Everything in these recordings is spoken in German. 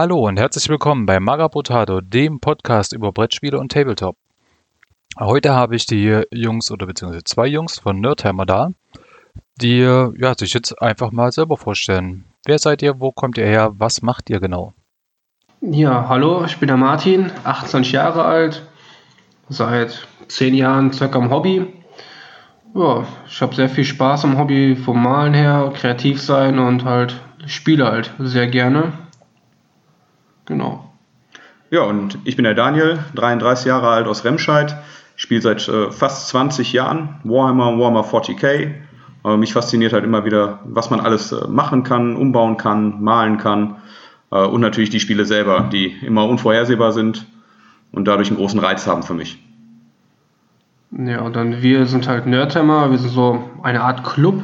Hallo und herzlich willkommen bei Magapotato, dem Podcast über Brettspiele und Tabletop. Heute habe ich die Jungs oder beziehungsweise zwei Jungs von Nerdhammer da, die ja, sich jetzt einfach mal selber vorstellen. Wer seid ihr, wo kommt ihr her, was macht ihr genau? Ja, hallo, ich bin der Martin, 28 Jahre alt, seit 10 Jahren circa im Hobby. Ja, ich habe sehr viel Spaß am Hobby vom Malen her, kreativ sein und halt spiele halt sehr gerne. Genau. Ja, und ich bin der Daniel, 33 Jahre alt aus Remscheid. Ich spiele seit äh, fast 20 Jahren Warhammer, Warhammer 40k. Äh, mich fasziniert halt immer wieder, was man alles äh, machen kann, umbauen kann, malen kann. Äh, und natürlich die Spiele selber, die immer unvorhersehbar sind und dadurch einen großen Reiz haben für mich. Ja, und dann wir sind halt Nerdhammer, wir sind so eine Art Club.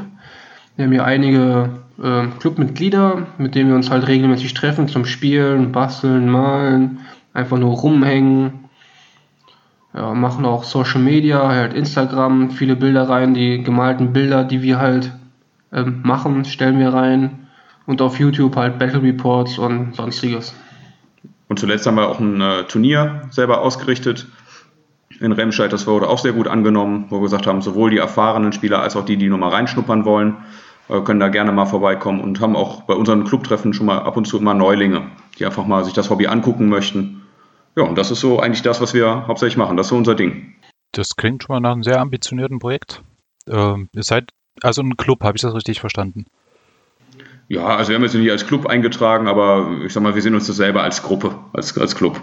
Wir haben hier einige äh, Clubmitglieder, mit denen wir uns halt regelmäßig treffen zum Spielen, Basteln, Malen, einfach nur rumhängen. Ja, machen auch Social Media, halt Instagram, viele Bilder rein, die gemalten Bilder, die wir halt ähm, machen, stellen wir rein. Und auf YouTube halt Battle Reports und sonstiges. Und zuletzt haben wir auch ein äh, Turnier selber ausgerichtet in Remscheid. Das wurde auch sehr gut angenommen, wo wir gesagt haben, sowohl die erfahrenen Spieler als auch die, die nur mal reinschnuppern wollen, äh, können da gerne mal vorbeikommen und haben auch bei unseren Clubtreffen schon mal ab und zu immer Neulinge, die einfach mal sich das Hobby angucken möchten. Ja, und das ist so eigentlich das, was wir hauptsächlich machen. Das ist so unser Ding. Das klingt schon mal nach einem sehr ambitionierten Projekt. Ähm, ihr seid also ein Club, habe ich das richtig verstanden? Ja, also wir haben jetzt nicht als Club eingetragen, aber ich sag mal, wir sehen uns das selber als Gruppe, als, als Club.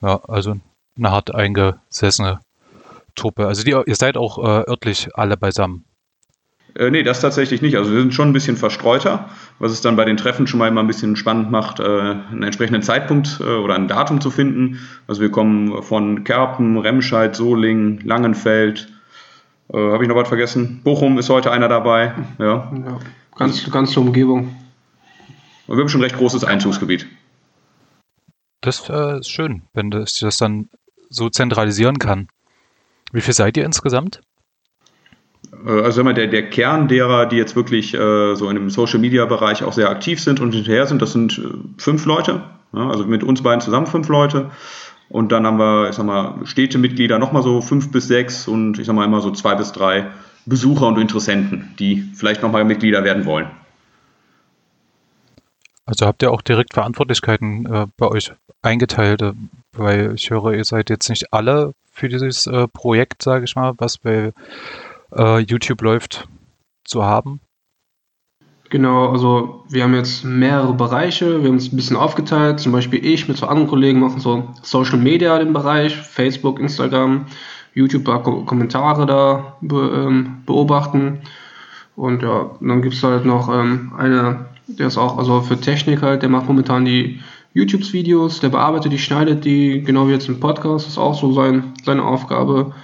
Ja, also eine hart eingesessene Truppe. Also die, ihr seid auch äh, örtlich alle beisammen. Äh, nee, das tatsächlich nicht. Also wir sind schon ein bisschen verstreuter, was es dann bei den Treffen schon mal immer ein bisschen spannend macht, äh, einen entsprechenden Zeitpunkt äh, oder ein Datum zu finden. Also wir kommen von Kerpen, Remscheid, Soling, Langenfeld. Äh, Habe ich noch was vergessen? Bochum ist heute einer dabei. Ja, Ja, ganz, ganze Umgebung. Und wir haben schon ein recht großes Einzugsgebiet. Das äh, ist schön, wenn das, das dann so zentralisieren kann. Wie viel seid ihr insgesamt? Äh, Also immer der, der Kern derer, die jetzt wirklich äh, so in dem Social Media Bereich auch sehr aktiv sind und hinterher sind, das sind äh, fünf Leute. Ja, also mit uns beiden zusammen fünf Leute. Und dann haben wir, ich sag mal, Städtemitglieder nochmal so fünf bis sechs und ich sag mal immer so zwei bis drei Besucher und Interessenten, die vielleicht nochmal Mitglieder werden wollen. Also habt ihr auch direkt Verantwortlichkeiten äh, bei euch eingeteilt, äh, weil ich höre, ihr seid jetzt nicht alle für dieses Projekt, sage ich mal, was bei äh, YouTube läuft, zu haben. Genau, also wir haben jetzt mehrere Bereiche, wir haben uns ein bisschen aufgeteilt. Zum Beispiel ich mit so anderen Kollegen machen so Social Media den Bereich, Facebook, Instagram, YouTube, Ko Kommentare da ähm, beobachten. Und ja, dann gibt es halt noch ähm, eine, der ist auch also für Technik halt, der macht momentan die YouTube-Videos, der bearbeitet die, schneidet die, genau wie jetzt im Podcast, ist auch so sein, seine Aufgabe.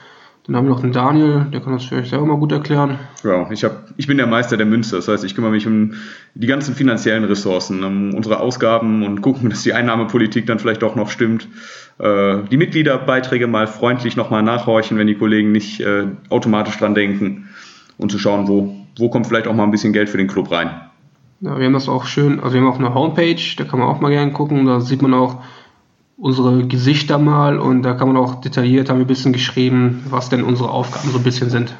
Dann haben wir noch den Daniel, der kann das vielleicht selber mal gut erklären. Ja, ich, hab, ich bin der Meister der Münze. Das heißt, ich kümmere mich um die ganzen finanziellen Ressourcen, um unsere Ausgaben und gucken, dass die Einnahmepolitik dann vielleicht auch noch stimmt. Äh, die Mitgliederbeiträge mal freundlich nochmal nachhorchen, wenn die Kollegen nicht äh, automatisch dran denken und zu schauen, wo, wo kommt vielleicht auch mal ein bisschen Geld für den Club rein. Ja, wir haben das auch schön, also wir haben auch eine Homepage, da kann man auch mal gerne gucken, da sieht man auch unsere Gesichter mal und da kann man auch detailliert, haben wir ein bisschen geschrieben, was denn unsere Aufgaben so ein bisschen sind.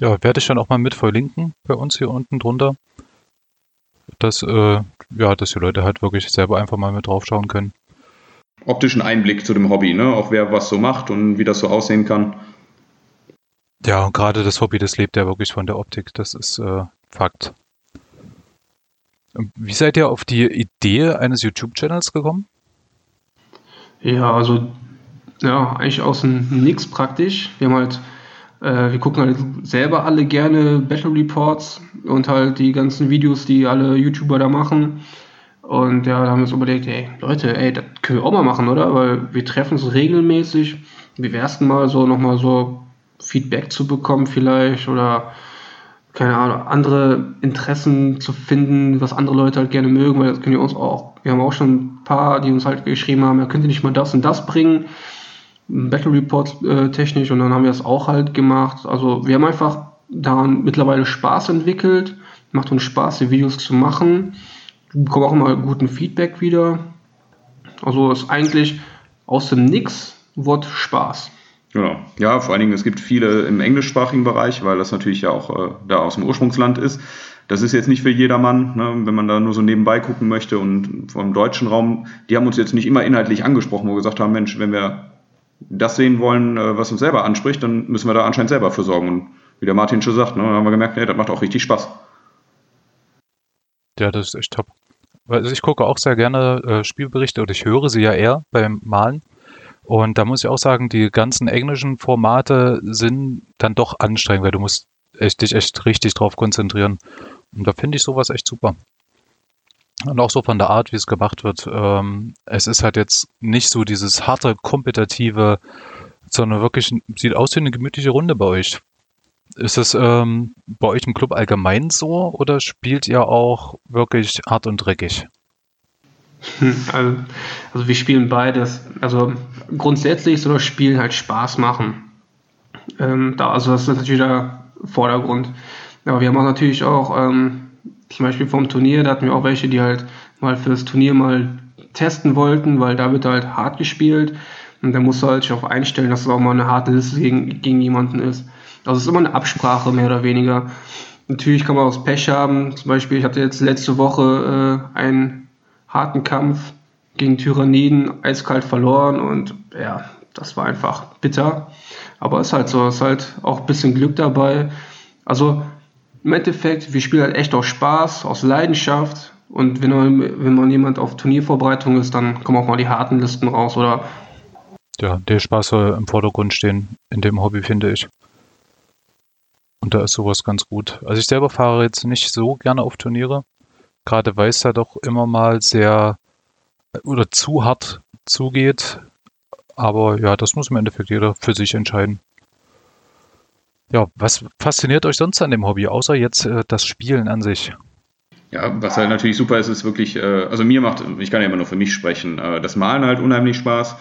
Ja, werde ich dann auch mal mit verlinken bei uns hier unten drunter, dass, äh, ja, dass die Leute halt wirklich selber einfach mal mit draufschauen können. Optischen Einblick zu dem Hobby, ne? auch wer was so macht und wie das so aussehen kann. Ja, und gerade das Hobby, das lebt ja wirklich von der Optik, das ist äh, Fakt. Wie seid ihr auf die Idee eines YouTube-Channels gekommen? Ja, also ja, eigentlich aus dem Nix praktisch. Wir haben halt, äh, wir gucken halt selber alle gerne Battle Reports und halt die ganzen Videos, die alle YouTuber da machen. Und ja, da haben wir uns überlegt, ey, Leute, ey, das können wir auch mal machen, oder? Weil wir treffen uns regelmäßig. Wie wär's denn mal so nochmal so Feedback zu bekommen vielleicht oder keine Ahnung, andere Interessen zu finden, was andere Leute halt gerne mögen, weil das können wir uns auch. Wir haben auch schon ein paar, die uns halt geschrieben haben, ja, könnt ihr nicht mal das und das bringen, Battle Report äh, technisch und dann haben wir das auch halt gemacht. Also wir haben einfach daran mittlerweile Spaß entwickelt, macht uns Spaß, die Videos zu machen bekomme auch immer guten Feedback wieder. Also ist eigentlich aus dem Nix wird Spaß. Genau. Ja, vor allen Dingen, es gibt viele im englischsprachigen Bereich, weil das natürlich ja auch äh, da aus dem Ursprungsland ist. Das ist jetzt nicht für jedermann, ne, wenn man da nur so nebenbei gucken möchte. Und vom deutschen Raum, die haben uns jetzt nicht immer inhaltlich angesprochen, wo wir gesagt haben, Mensch, wenn wir das sehen wollen, äh, was uns selber anspricht, dann müssen wir da anscheinend selber für sorgen. Und wie der Martin schon sagt, ne, dann haben wir gemerkt, nee, das macht auch richtig Spaß. Ja, das ist echt top. Also ich gucke auch sehr gerne äh, Spielberichte oder ich höre sie ja eher beim Malen. Und da muss ich auch sagen, die ganzen englischen Formate sind dann doch anstrengend, weil du musst echt, dich echt richtig drauf konzentrieren. Und da finde ich sowas echt super. Und auch so von der Art, wie es gemacht wird. Ähm, es ist halt jetzt nicht so dieses harte, kompetitive, sondern wirklich sieht aus wie eine gemütliche Runde bei euch. Ist es ähm, bei euch im Club allgemein so oder spielt ihr auch wirklich hart und dreckig? Also, also wir spielen beides. Also grundsätzlich soll das Spielen halt Spaß machen. Ähm, da, also das ist natürlich der Vordergrund. Aber wir haben auch natürlich auch ähm, zum Beispiel vom Turnier, da hatten wir auch welche, die halt mal für das Turnier mal testen wollten, weil da wird halt hart gespielt. Und da musst du halt sich auch einstellen, dass es auch mal eine harte Liste gegen, gegen jemanden ist. Also es ist immer eine Absprache, mehr oder weniger. Natürlich kann man auch das Pech haben. Zum Beispiel, ich hatte jetzt letzte Woche äh, einen harten Kampf gegen Tyranniden eiskalt verloren und ja, das war einfach bitter. Aber es ist halt so, es ist halt auch ein bisschen Glück dabei. Also im Endeffekt, wir spielen halt echt aus Spaß, aus Leidenschaft. Und wenn man, wenn man jemand auf Turniervorbereitung ist, dann kommen auch mal die harten Listen raus, oder? Ja, der Spaß soll im Vordergrund stehen in dem Hobby, finde ich. Und da ist sowas ganz gut. Also ich selber fahre jetzt nicht so gerne auf Turniere. Gerade weil es da doch immer mal sehr oder zu hart zugeht. Aber ja, das muss im Endeffekt jeder für sich entscheiden. Ja, was fasziniert euch sonst an dem Hobby, außer jetzt äh, das Spielen an sich? Ja, was halt natürlich super ist, ist wirklich, äh, also mir macht, ich kann ja immer nur für mich sprechen, äh, das Malen halt unheimlich Spaß,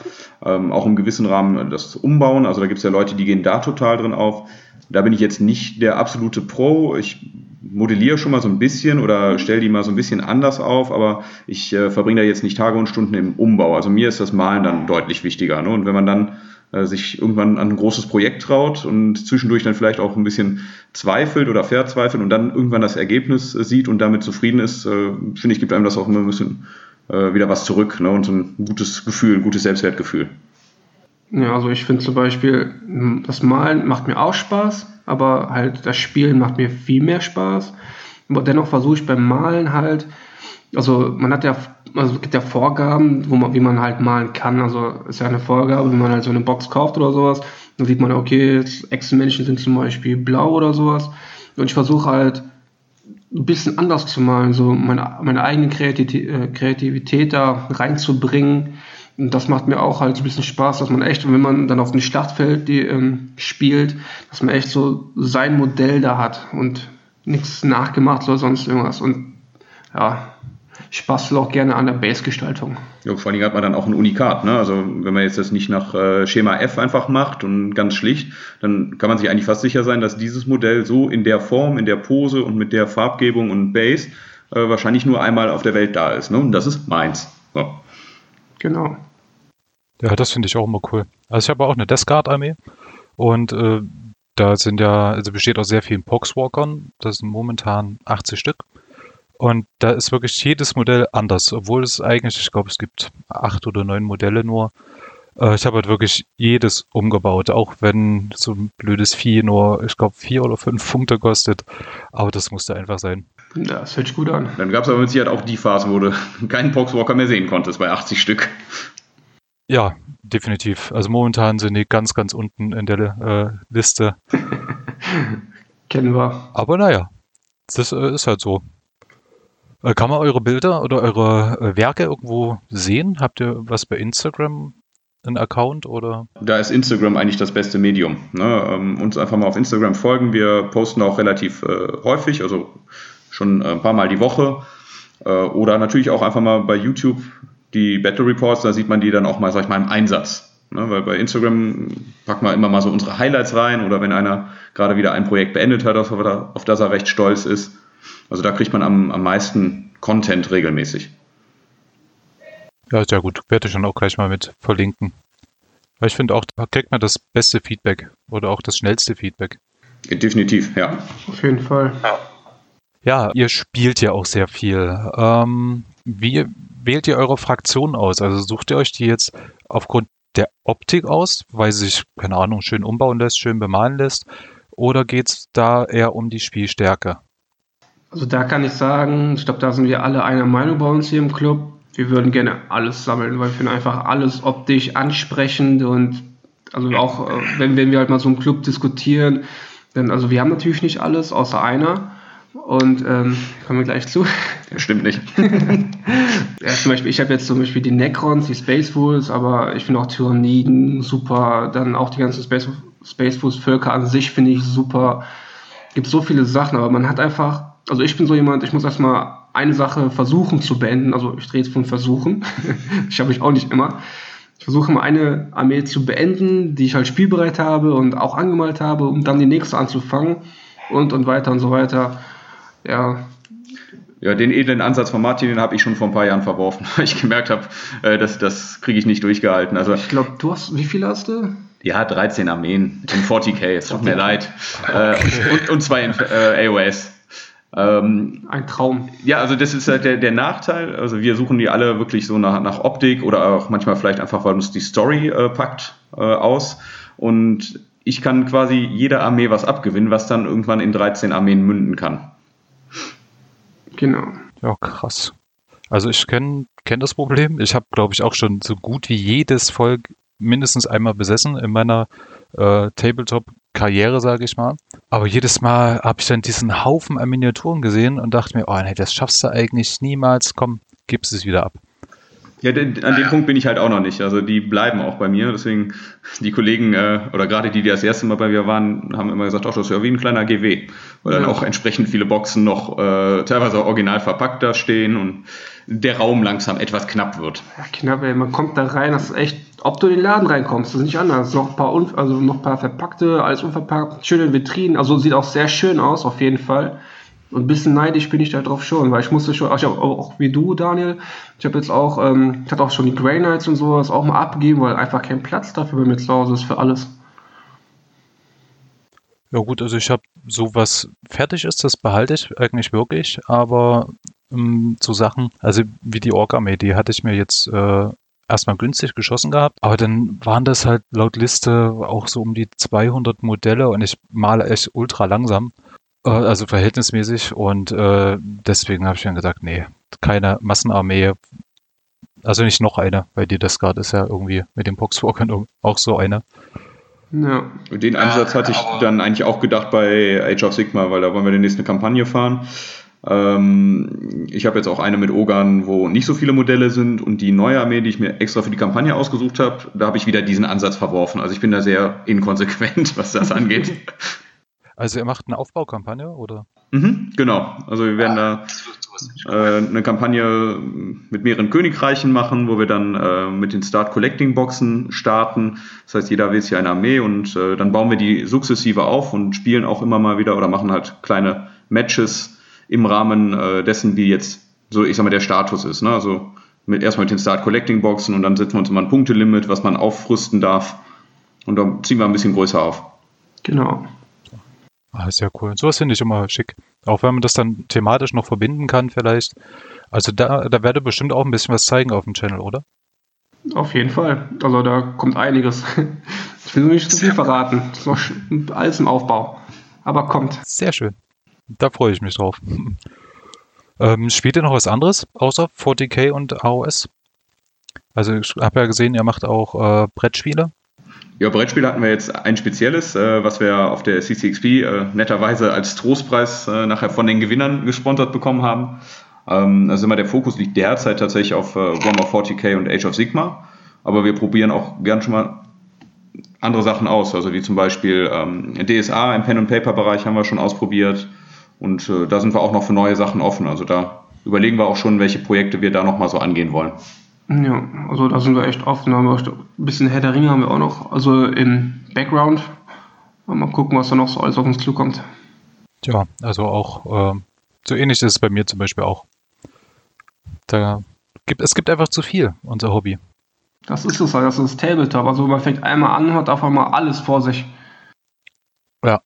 ähm, auch im gewissen Rahmen das Umbauen, also da gibt es ja Leute, die gehen da total drin auf. Da bin ich jetzt nicht der absolute Pro. Ich modelliere schon mal so ein bisschen oder stelle die mal so ein bisschen anders auf, aber ich äh, verbringe da jetzt nicht Tage und Stunden im Umbau. Also mir ist das Malen dann deutlich wichtiger. Ne? Und wenn man dann äh, sich irgendwann an ein großes Projekt traut und zwischendurch dann vielleicht auch ein bisschen zweifelt oder verzweifelt und dann irgendwann das Ergebnis äh, sieht und damit zufrieden ist, äh, finde ich, gibt einem das auch immer ein bisschen äh, wieder was zurück ne? und so ein gutes Gefühl, ein gutes Selbstwertgefühl. Ja, also ich finde zum Beispiel, das Malen macht mir auch Spaß, aber halt das Spielen macht mir viel mehr Spaß. Aber dennoch versuche ich beim Malen halt, also man hat ja, also es gibt ja Vorgaben, wo man, wie man halt malen kann. Also ist ja eine Vorgabe, wenn man halt so eine Box kauft oder sowas, dann sieht man, okay, Echsenmenschen sind zum Beispiel blau oder sowas. Und ich versuche halt ein bisschen anders zu malen, so meine, meine eigene Kreativität, äh, Kreativität da reinzubringen und das macht mir auch halt so ein bisschen Spaß, dass man echt, wenn man dann auf dem Schlachtfeld die, ähm, spielt, dass man echt so sein Modell da hat und nichts nachgemacht oder sonst irgendwas. Und ja, bastel auch gerne an der Base-Gestaltung. Ja, vor allen Dingen hat man dann auch ein Unikat. Ne? Also wenn man jetzt das nicht nach äh, Schema F einfach macht und ganz schlicht, dann kann man sich eigentlich fast sicher sein, dass dieses Modell so in der Form, in der Pose und mit der Farbgebung und Base äh, wahrscheinlich nur einmal auf der Welt da ist. Ne? Und das ist meins. So. Genau. Ja, das finde ich auch immer cool. Also ich habe auch eine Death Guard Armee und äh, da sind ja, also besteht aus sehr vielen Poxwalkern. Das sind momentan 80 Stück. Und da ist wirklich jedes Modell anders, obwohl es eigentlich, ich glaube, es gibt acht oder neun Modelle nur. Äh, ich habe halt wirklich jedes umgebaut, auch wenn so ein blödes Vieh nur, ich glaube, vier oder fünf Punkte kostet. Aber das musste einfach sein. Ja, das hört sich gut an. Dann gab es aber mit Sicherheit auch die Phase, wo du keinen Poxwalker mehr sehen konntest bei 80 Stück. Ja, definitiv. Also momentan sind die ganz, ganz unten in der äh, Liste. Kennen wir. Aber naja, das äh, ist halt so. Äh, kann man eure Bilder oder eure äh, Werke irgendwo sehen? Habt ihr was bei Instagram? Ein Account oder? Da ist Instagram eigentlich das beste Medium. Ne? Ähm, uns einfach mal auf Instagram folgen. Wir posten auch relativ äh, häufig, also schon ein paar Mal die Woche. Äh, oder natürlich auch einfach mal bei YouTube die Battle Reports, da sieht man die dann auch mal, sag ich mal, im Einsatz. Ne, weil bei Instagram packen wir immer mal so unsere Highlights rein oder wenn einer gerade wieder ein Projekt beendet hat, auf das er recht stolz ist. Also da kriegt man am, am meisten Content regelmäßig. Ja, sehr gut. Werde ich dann auch gleich mal mit verlinken. Weil ich finde auch, da kriegt man das beste Feedback oder auch das schnellste Feedback. Definitiv, ja. Auf jeden Fall. Ja, ihr spielt ja auch sehr viel. Ähm, wie wählt ihr eure Fraktion aus? Also sucht ihr euch die jetzt aufgrund der Optik aus, weil sie sich, keine Ahnung, schön umbauen lässt, schön bemalen lässt? Oder geht es da eher um die Spielstärke? Also da kann ich sagen, ich glaube, da sind wir alle einer Meinung bei uns hier im Club. Wir würden gerne alles sammeln, weil wir finden einfach alles optisch ansprechend und also auch, äh, wenn, wenn wir halt mal so im Club diskutieren, dann, also wir haben natürlich nicht alles, außer einer. Und ähm, kommen wir gleich zu. Stimmt nicht. ja, zum Beispiel, ich habe jetzt zum Beispiel die Necrons, die Space Wolves, aber ich finde auch Tyranniden super. Dann auch die ganzen Space, Space Wolves Völker an sich finde ich super. Gibt so viele Sachen, aber man hat einfach, also ich bin so jemand, ich muss erstmal eine Sache versuchen zu beenden. Also ich drehe es von Versuchen. ich habe ich auch nicht immer. Ich versuche mal eine Armee zu beenden, die ich halt spielbereit habe und auch angemalt habe, um dann die nächste anzufangen und und weiter und so weiter. Ja. Ja, den edlen Ansatz von Martin, den habe ich schon vor ein paar Jahren verworfen, weil ich gemerkt habe, äh, dass das kriege ich nicht durchgehalten. Also ich glaube, du hast, wie viele hast du? Ja, 13 Armeen in 40k, es tut mir leid. Äh, und, und zwei in äh, AOS. Ähm, ein Traum. Ja, also das ist halt der, der Nachteil. Also wir suchen die alle wirklich so nach, nach Optik oder auch manchmal vielleicht einfach, weil uns die Story äh, packt, äh, aus. Und ich kann quasi jeder Armee was abgewinnen, was dann irgendwann in 13 Armeen münden kann. Genau. Ja, krass. Also ich kenne kenn das Problem. Ich habe, glaube ich, auch schon so gut wie jedes Volk mindestens einmal besessen in meiner äh, Tabletop-Karriere, sage ich mal. Aber jedes Mal habe ich dann diesen Haufen an Miniaturen gesehen und dachte mir, oh nee, das schaffst du eigentlich niemals. Komm, gibst es wieder ab. Ja, den, an dem Punkt bin ich halt auch noch nicht. Also die bleiben auch bei mir. Deswegen die Kollegen äh, oder gerade die, die das erste Mal bei mir waren, haben immer gesagt, ach, das ist ja wie ein kleiner GW. Weil dann auch entsprechend viele Boxen noch äh, teilweise original verpackt da stehen und der Raum langsam etwas knapp wird. Ja, knapp, ey. Man kommt da rein, das ist echt, ob du in den Laden reinkommst, das ist nicht anders. Noch ein paar, also noch ein paar verpackte, alles unverpackt, schöne Vitrinen. Also sieht auch sehr schön aus, auf jeden Fall. Und ein bisschen neidisch bin ich da drauf schon, weil ich musste schon, ich habe auch wie du, Daniel, ich habe jetzt auch, ähm, ich hatte auch schon die Grey Knights und sowas auch mal abgegeben, weil einfach kein Platz dafür bei mir zu Hause ist für alles. Ja gut, also ich habe so was fertig ist, das behalte ich eigentlich wirklich, aber ähm, zu Sachen, also wie die Ork-Armee, die hatte ich mir jetzt äh, erstmal günstig geschossen gehabt, aber dann waren das halt laut Liste auch so um die 200 Modelle und ich male echt ultra langsam. Äh, also verhältnismäßig und äh, deswegen habe ich dann gesagt, nee, keine Massenarmee, also nicht noch eine, weil die das gerade ist ja irgendwie mit dem Poxwalkern auch so eine. Ja. Den Ansatz hatte ich dann eigentlich auch gedacht bei Age of Sigma, weil da wollen wir die nächste Kampagne fahren. Ähm, ich habe jetzt auch eine mit Ogan, wo nicht so viele Modelle sind und die neue Armee, die ich mir extra für die Kampagne ausgesucht habe, da habe ich wieder diesen Ansatz verworfen. Also ich bin da sehr inkonsequent, was das angeht. Also ihr macht eine Aufbaukampagne, oder? Mhm, genau. Also wir werden ah, da äh, eine Kampagne mit mehreren Königreichen machen, wo wir dann äh, mit den Start Collecting Boxen starten. Das heißt, jeder will sich eine Armee und äh, dann bauen wir die sukzessive auf und spielen auch immer mal wieder oder machen halt kleine Matches im Rahmen äh, dessen, wie jetzt so, ich sag mal, der Status ist. Ne? Also mit, erstmal mit den Start Collecting Boxen und dann setzen wir uns immer ein Punktelimit, was man aufrüsten darf. Und dann ziehen wir ein bisschen größer auf. Genau. Ah, ist ja cool. Sowas finde ich immer schick. Auch wenn man das dann thematisch noch verbinden kann, vielleicht. Also da, da werde bestimmt auch ein bisschen was zeigen auf dem Channel, oder? Auf jeden Fall. Also da kommt einiges. Ich will nur nicht zu viel verraten. Das ist noch alles im Aufbau. Aber kommt. Sehr schön. Da freue ich mich drauf. ähm, spielt ihr noch was anderes außer 40k und AOS? Also ich habe ja gesehen, ihr macht auch äh, Brettspiele. Ja, Brettspiel hatten wir jetzt ein spezielles, äh, was wir auf der CCXP äh, netterweise als Trostpreis äh, nachher von den Gewinnern gesponsert bekommen haben. Ähm, also immer der Fokus liegt derzeit tatsächlich auf äh, Warhammer 40k und Age of Sigma, aber wir probieren auch gern schon mal andere Sachen aus, also wie zum Beispiel ähm, DSA im Pen-and-Paper-Bereich haben wir schon ausprobiert und äh, da sind wir auch noch für neue Sachen offen. Also da überlegen wir auch schon, welche Projekte wir da nochmal so angehen wollen. Ja, also da sind wir echt offen. Da haben wir ein bisschen Herr der Ringe haben wir auch noch, also im Background. Mal gucken, was da noch so alles auf uns zukommt. Ja, also auch äh, so ähnlich ist es bei mir zum Beispiel auch. Da gibt, es gibt einfach zu viel, unser Hobby. Das ist es halt, das ist Tabletop. Also man fängt einmal an, hat auf einmal alles vor sich. Ja.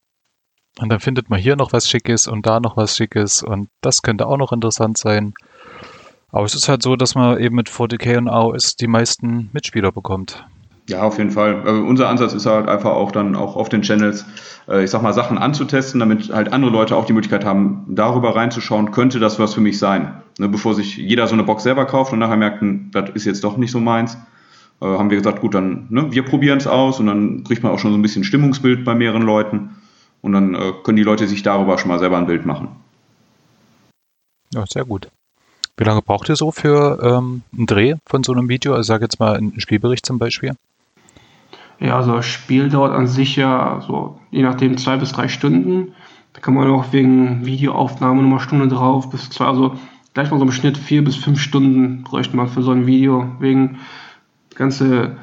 Und dann findet man hier noch was Schickes und da noch was Schickes und das könnte auch noch interessant sein. Aber es ist halt so, dass man eben mit 40k und AOS die meisten Mitspieler bekommt. Ja, auf jeden Fall. Also unser Ansatz ist halt einfach auch dann auch auf den Channels, äh, ich sag mal, Sachen anzutesten, damit halt andere Leute auch die Möglichkeit haben, darüber reinzuschauen, könnte das was für mich sein. Ne, bevor sich jeder so eine Box selber kauft und nachher merkt, hm, das ist jetzt doch nicht so meins, äh, haben wir gesagt, gut, dann, ne, wir probieren es aus und dann kriegt man auch schon so ein bisschen Stimmungsbild bei mehreren Leuten und dann äh, können die Leute sich darüber schon mal selber ein Bild machen. Ja, sehr gut. Wie lange braucht ihr so für ähm, einen Dreh von so einem Video? Also sag jetzt mal einen Spielbericht zum Beispiel. Ja, also das Spiel dauert an sich ja so, je nachdem, zwei bis drei Stunden. Da kann man auch wegen Videoaufnahme nochmal Stunde drauf, bis zwei, also gleich mal so im Schnitt vier bis fünf Stunden bräuchte man für so ein Video. Wegen ganze,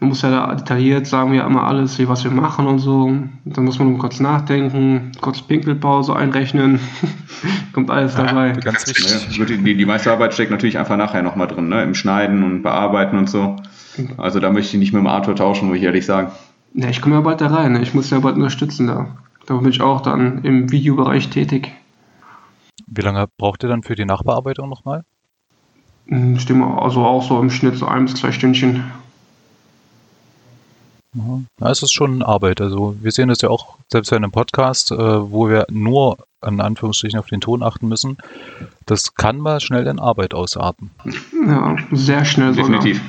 man muss ja da detailliert sagen wir immer alles, wie was wir machen und so. Und dann muss man kurz nachdenken, kurz Pinkelpause einrechnen. Kommt alles dabei. Ja, ganz wichtig. Ja, die, die meiste Arbeit steckt natürlich einfach nachher nochmal drin, ne? im Schneiden und Bearbeiten und so. Also da möchte ich nicht mit dem Arthur tauschen, muss ich ehrlich sagen. Ja, ich komme ja bald da rein. Ne? Ich muss ja bald unterstützen da. Da bin ich auch dann im Videobereich tätig. Wie lange braucht ihr dann für die Nachbearbeitung nochmal? Hm, Stimme, also auch so im Schnitt so ein bis zwei Stündchen. Ja, es ist schon Arbeit. Also wir sehen das ja auch selbst in einem Podcast, äh, wo wir nur in Anführungsstrichen auf den Ton achten müssen. Das kann mal schnell in Arbeit ausarten. Ja, sehr schnell sogar. Definitiv.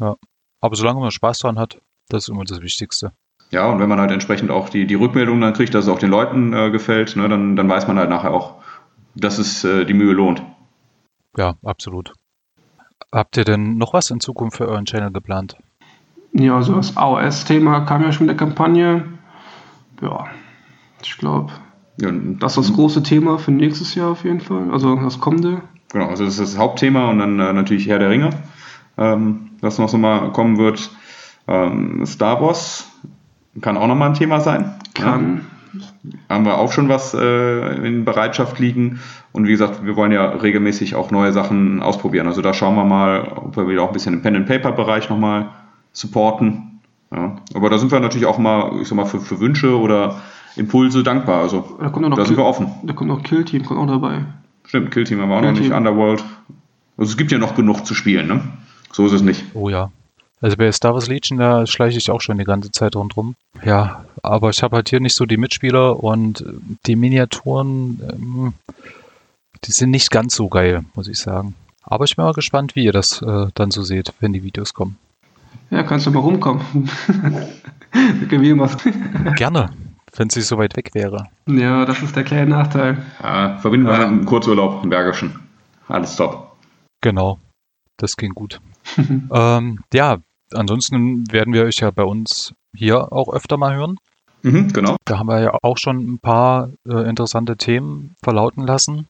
Ja. Aber solange man Spaß dran hat, das ist immer das Wichtigste. Ja, und wenn man halt entsprechend auch die, die Rückmeldung dann kriegt, dass es auch den Leuten äh, gefällt, ne, dann, dann weiß man halt nachher auch, dass es äh, die Mühe lohnt. Ja, absolut. Habt ihr denn noch was in Zukunft für euren Channel geplant? Ja, also das AOS-Thema kam ja schon in der Kampagne. Ja, ich glaube, ja, das ist das große Thema für nächstes Jahr auf jeden Fall. Also das kommende. Genau, also das ist das Hauptthema und dann äh, natürlich Herr der Ringe ähm, das noch so mal kommen wird. Ähm, Star Wars kann auch nochmal ein Thema sein. Kann. Ja. Haben wir auch schon was äh, in Bereitschaft liegen. Und wie gesagt, wir wollen ja regelmäßig auch neue Sachen ausprobieren. Also da schauen wir mal, ob wir wieder auch ein bisschen im Pen-and-Paper-Bereich nochmal supporten. Ja. Aber da sind wir natürlich auch mal, ich sag mal, für, für Wünsche oder Impulse dankbar. Also da, kommt noch da sind wir offen. Da kommt noch Kill Team, kommt auch dabei. Stimmt, Kill Team haben wir auch Kill noch nicht, Underworld. Also es gibt ja noch genug zu spielen, ne? So ist es nicht. Oh ja. Also bei Star Wars Legion, da schleiche ich auch schon die ganze Zeit rundherum. Ja, aber ich habe halt hier nicht so die Mitspieler und die Miniaturen, ähm, die sind nicht ganz so geil, muss ich sagen. Aber ich bin mal gespannt, wie ihr das äh, dann so seht, wenn die Videos kommen. Ja, kannst du mal rumkommen. Gerne, wenn sie so weit weg wäre. Ja, das ist der kleine Nachteil. Ja, verbinden wir ja. mit einem Kurzurlaub im Bergischen. Alles top. Genau, das ging gut. ähm, ja, ansonsten werden wir euch ja bei uns hier auch öfter mal hören. Mhm, genau. Da haben wir ja auch schon ein paar äh, interessante Themen verlauten lassen.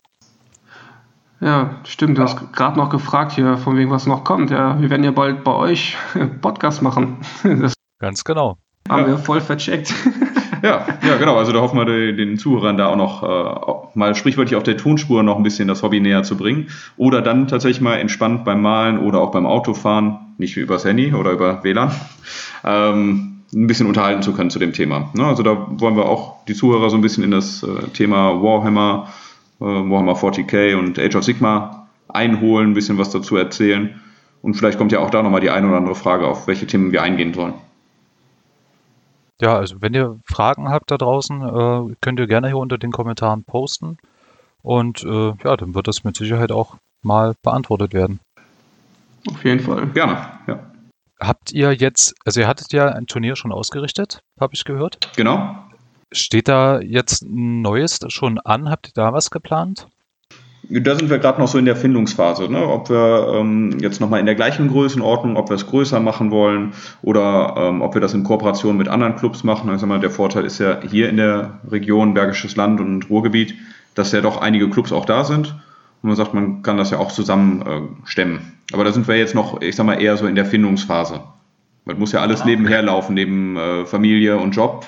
Ja, stimmt. Du hast gerade noch gefragt hier, von wegen was noch kommt. Ja, wir werden ja bald bei euch Podcast machen. Das Ganz genau. Haben ja. wir voll vercheckt. Ja, ja, genau. Also da hoffen wir den Zuhörern da auch noch äh, mal sprichwörtlich auf der Tonspur noch ein bisschen das Hobby näher zu bringen. Oder dann tatsächlich mal entspannt beim Malen oder auch beim Autofahren, nicht wie übers Handy oder über WLAN, ähm, ein bisschen unterhalten zu können zu dem Thema. Ne? Also da wollen wir auch die Zuhörer so ein bisschen in das äh, Thema Warhammer, Warhammer 40k und Age of Sigma einholen, ein bisschen was dazu erzählen. Und vielleicht kommt ja auch da nochmal die eine oder andere Frage, auf welche Themen wir eingehen sollen. Ja, also wenn ihr Fragen habt da draußen, äh, könnt ihr gerne hier unter den Kommentaren posten. Und äh, ja, dann wird das mit Sicherheit auch mal beantwortet werden. Auf jeden Fall. Gerne, ja. Habt ihr jetzt, also ihr hattet ja ein Turnier schon ausgerichtet, habe ich gehört. Genau. Steht da jetzt ein neues schon an? Habt ihr da was geplant? Da sind wir gerade noch so in der Findungsphase, ne? ob wir ähm, jetzt nochmal in der gleichen Größenordnung, ob wir es größer machen wollen oder ähm, ob wir das in Kooperation mit anderen Clubs machen. Also mal, der Vorteil ist ja hier in der Region Bergisches Land und Ruhrgebiet, dass ja doch einige Clubs auch da sind. Und man sagt, man kann das ja auch zusammen äh, stemmen. Aber da sind wir jetzt noch, ich sag mal, eher so in der Findungsphase. Man muss ja alles ja. nebenher laufen, neben äh, Familie und Job.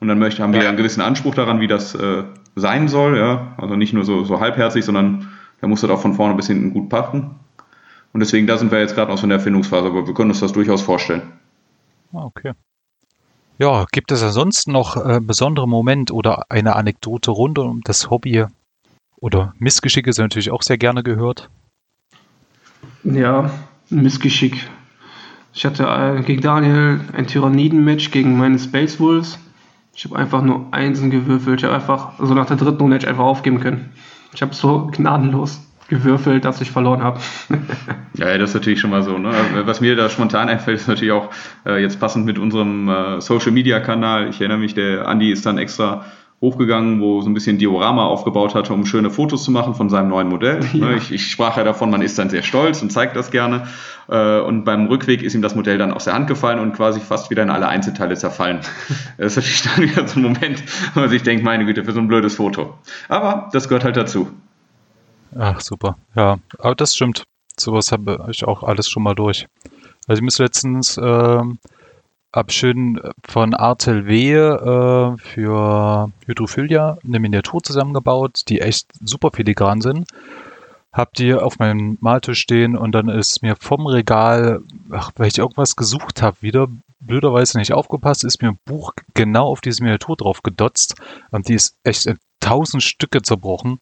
Und dann möchte, haben wir ja einen gewissen Anspruch daran, wie das äh, sein soll, ja. Also nicht nur so, so halbherzig, sondern der muss das auch von vorne bis hinten gut packen. Und deswegen, da sind wir jetzt gerade noch so in der Erfindungsphase, aber wir können uns das durchaus vorstellen. Ah, okay. Ja, gibt es ansonsten noch äh, besondere Moment oder eine Anekdote rund um das Hobby oder Missgeschicke sind natürlich auch sehr gerne gehört. Ja, Missgeschick. Ich hatte äh, gegen Daniel ein Tyranniden-Match gegen meine Space Wolves. Ich habe einfach nur Einsen gewürfelt. Ich habe einfach, so nach der dritten Runde einfach aufgeben können. Ich habe so gnadenlos gewürfelt, dass ich verloren habe. ja, das ist natürlich schon mal so. Ne? Was mir da spontan einfällt, ist natürlich auch äh, jetzt passend mit unserem äh, Social Media Kanal. Ich erinnere mich, der Andi ist dann extra hochgegangen, wo so ein bisschen Diorama aufgebaut hatte, um schöne Fotos zu machen von seinem neuen Modell. Ja. Ich, ich, sprach ja davon, man ist dann sehr stolz und zeigt das gerne. Äh, und beim Rückweg ist ihm das Modell dann aus der Hand gefallen und quasi fast wieder in alle Einzelteile zerfallen. Das ist natürlich dann wieder so ein Moment, wo man sich denkt, meine Güte, für so ein blödes Foto. Aber das gehört halt dazu. Ach, super. Ja, aber das stimmt. Sowas habe ich auch alles schon mal durch. Also ich muss letztens äh, hab schön von Artel W äh, für Hydrophilia eine Miniatur zusammengebaut, die echt super filigran sind. Hab die auf meinem Maltisch stehen und dann ist mir vom Regal, ach, weil ich irgendwas gesucht habe, wieder blöderweise nicht aufgepasst, ist mir ein Buch genau auf diese Miniatur drauf gedotzt und die ist echt in tausend Stücke zerbrochen.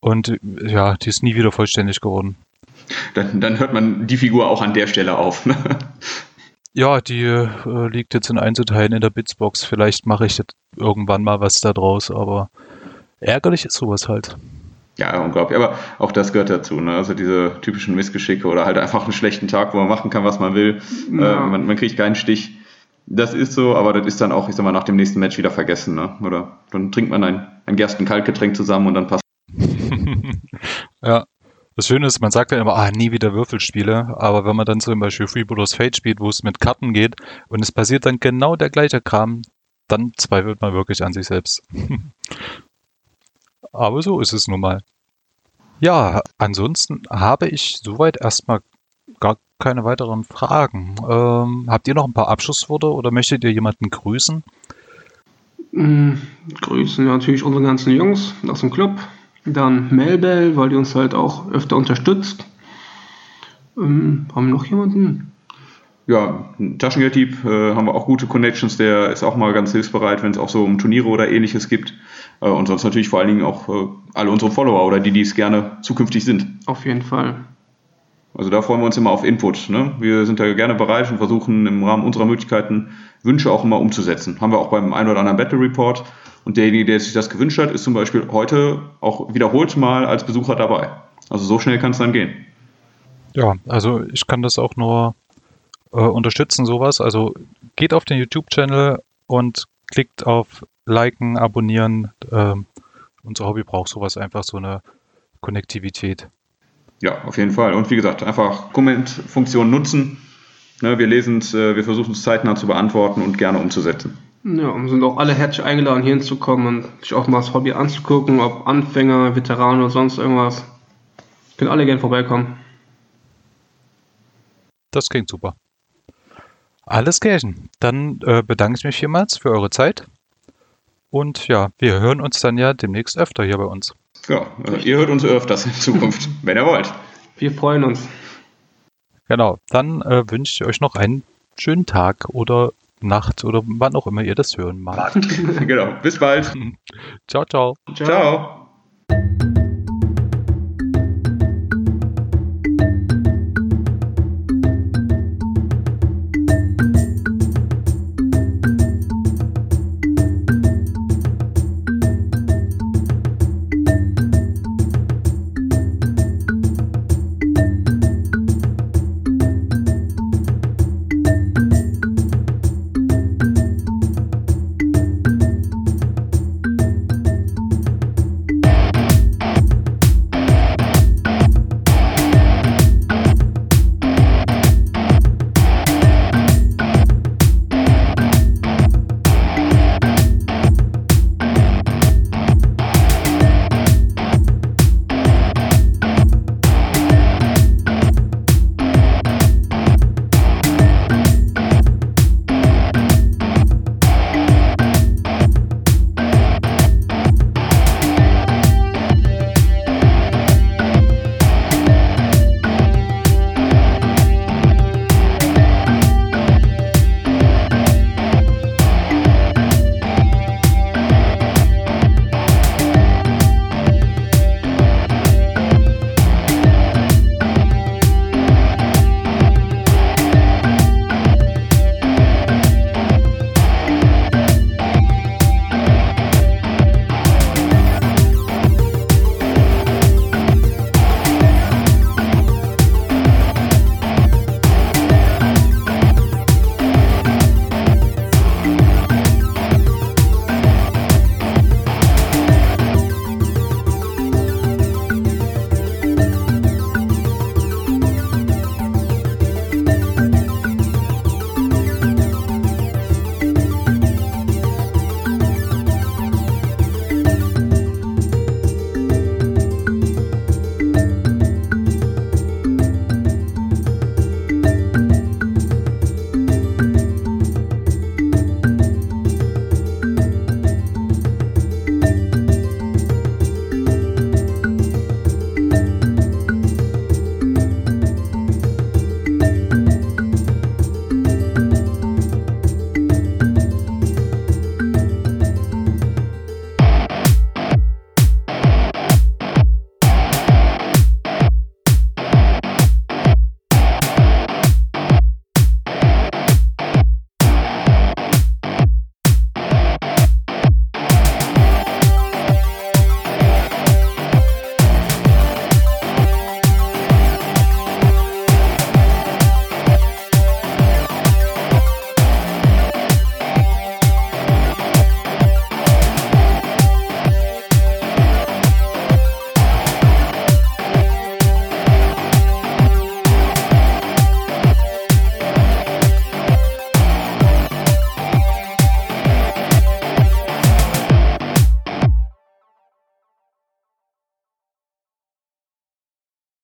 Und ja, die ist nie wieder vollständig geworden. Dann, dann hört man die Figur auch an der Stelle auf. Ne? Ja, die äh, liegt jetzt in Einzelteilen in der Bitsbox. Vielleicht mache ich jetzt irgendwann mal was da draus, aber ärgerlich ist sowas halt. Ja, unglaublich. Aber auch das gehört dazu. Ne? Also diese typischen Missgeschicke oder halt einfach einen schlechten Tag, wo man machen kann, was man will. Ja. Äh, man, man, kriegt keinen Stich. Das ist so, aber das ist dann auch, ich sag mal, nach dem nächsten Match wieder vergessen. Ne? Oder dann trinkt man ein, ein Gerstenkaltgetränk zusammen und dann passt ja. Das Schöne ist, man sagt ja immer, ah, nie wieder Würfelspiele, aber wenn man dann zum Beispiel Freebooters Fate spielt, wo es mit Karten geht und es passiert dann genau der gleiche Kram, dann zweifelt man wirklich an sich selbst. aber so ist es nun mal. Ja, ansonsten habe ich soweit erstmal gar keine weiteren Fragen. Ähm, habt ihr noch ein paar Abschlussworte oder möchtet ihr jemanden grüßen? Mhm, grüßen natürlich unsere ganzen Jungs aus dem Club, dann Melbell, weil die uns halt auch öfter unterstützt. Ähm, haben wir noch jemanden? Ja, Taschengelddieb äh, haben wir auch gute Connections, der ist auch mal ganz hilfsbereit, wenn es auch so um Turniere oder ähnliches gibt. Äh, und sonst natürlich vor allen Dingen auch äh, alle unsere Follower oder die, die es gerne zukünftig sind. Auf jeden Fall. Also da freuen wir uns immer auf Input. Ne? Wir sind da gerne bereit und versuchen im Rahmen unserer Möglichkeiten Wünsche auch immer umzusetzen. Haben wir auch beim einen oder anderen Battle Report. Und derjenige, der sich das gewünscht hat, ist zum Beispiel heute auch wiederholt mal als Besucher dabei. Also so schnell kann es dann gehen. Ja, also ich kann das auch nur äh, unterstützen, sowas. Also geht auf den YouTube-Channel und klickt auf Liken, Abonnieren. Äh, unser Hobby braucht sowas einfach, so eine Konnektivität. Ja, auf jeden Fall. Und wie gesagt, einfach Comment-Funktion nutzen. Ne, wir lesen es, äh, wir versuchen es zeitnah zu beantworten und gerne umzusetzen. Ja, und sind auch alle herzlich eingeladen, hier hinzukommen und sich auch mal das Hobby anzugucken, ob Anfänger, Veteranen oder sonst irgendwas. Können alle gerne vorbeikommen. Das klingt super. Alles Kirchen. Dann äh, bedanke ich mich vielmals für eure Zeit. Und ja, wir hören uns dann ja demnächst öfter hier bei uns. Ja, also ihr hört uns öfters in Zukunft, wenn ihr wollt. Wir freuen uns. Genau, dann äh, wünsche ich euch noch einen schönen Tag oder Nacht oder wann auch immer ihr das hören mag. genau, bis bald. ciao, ciao. Ciao. ciao.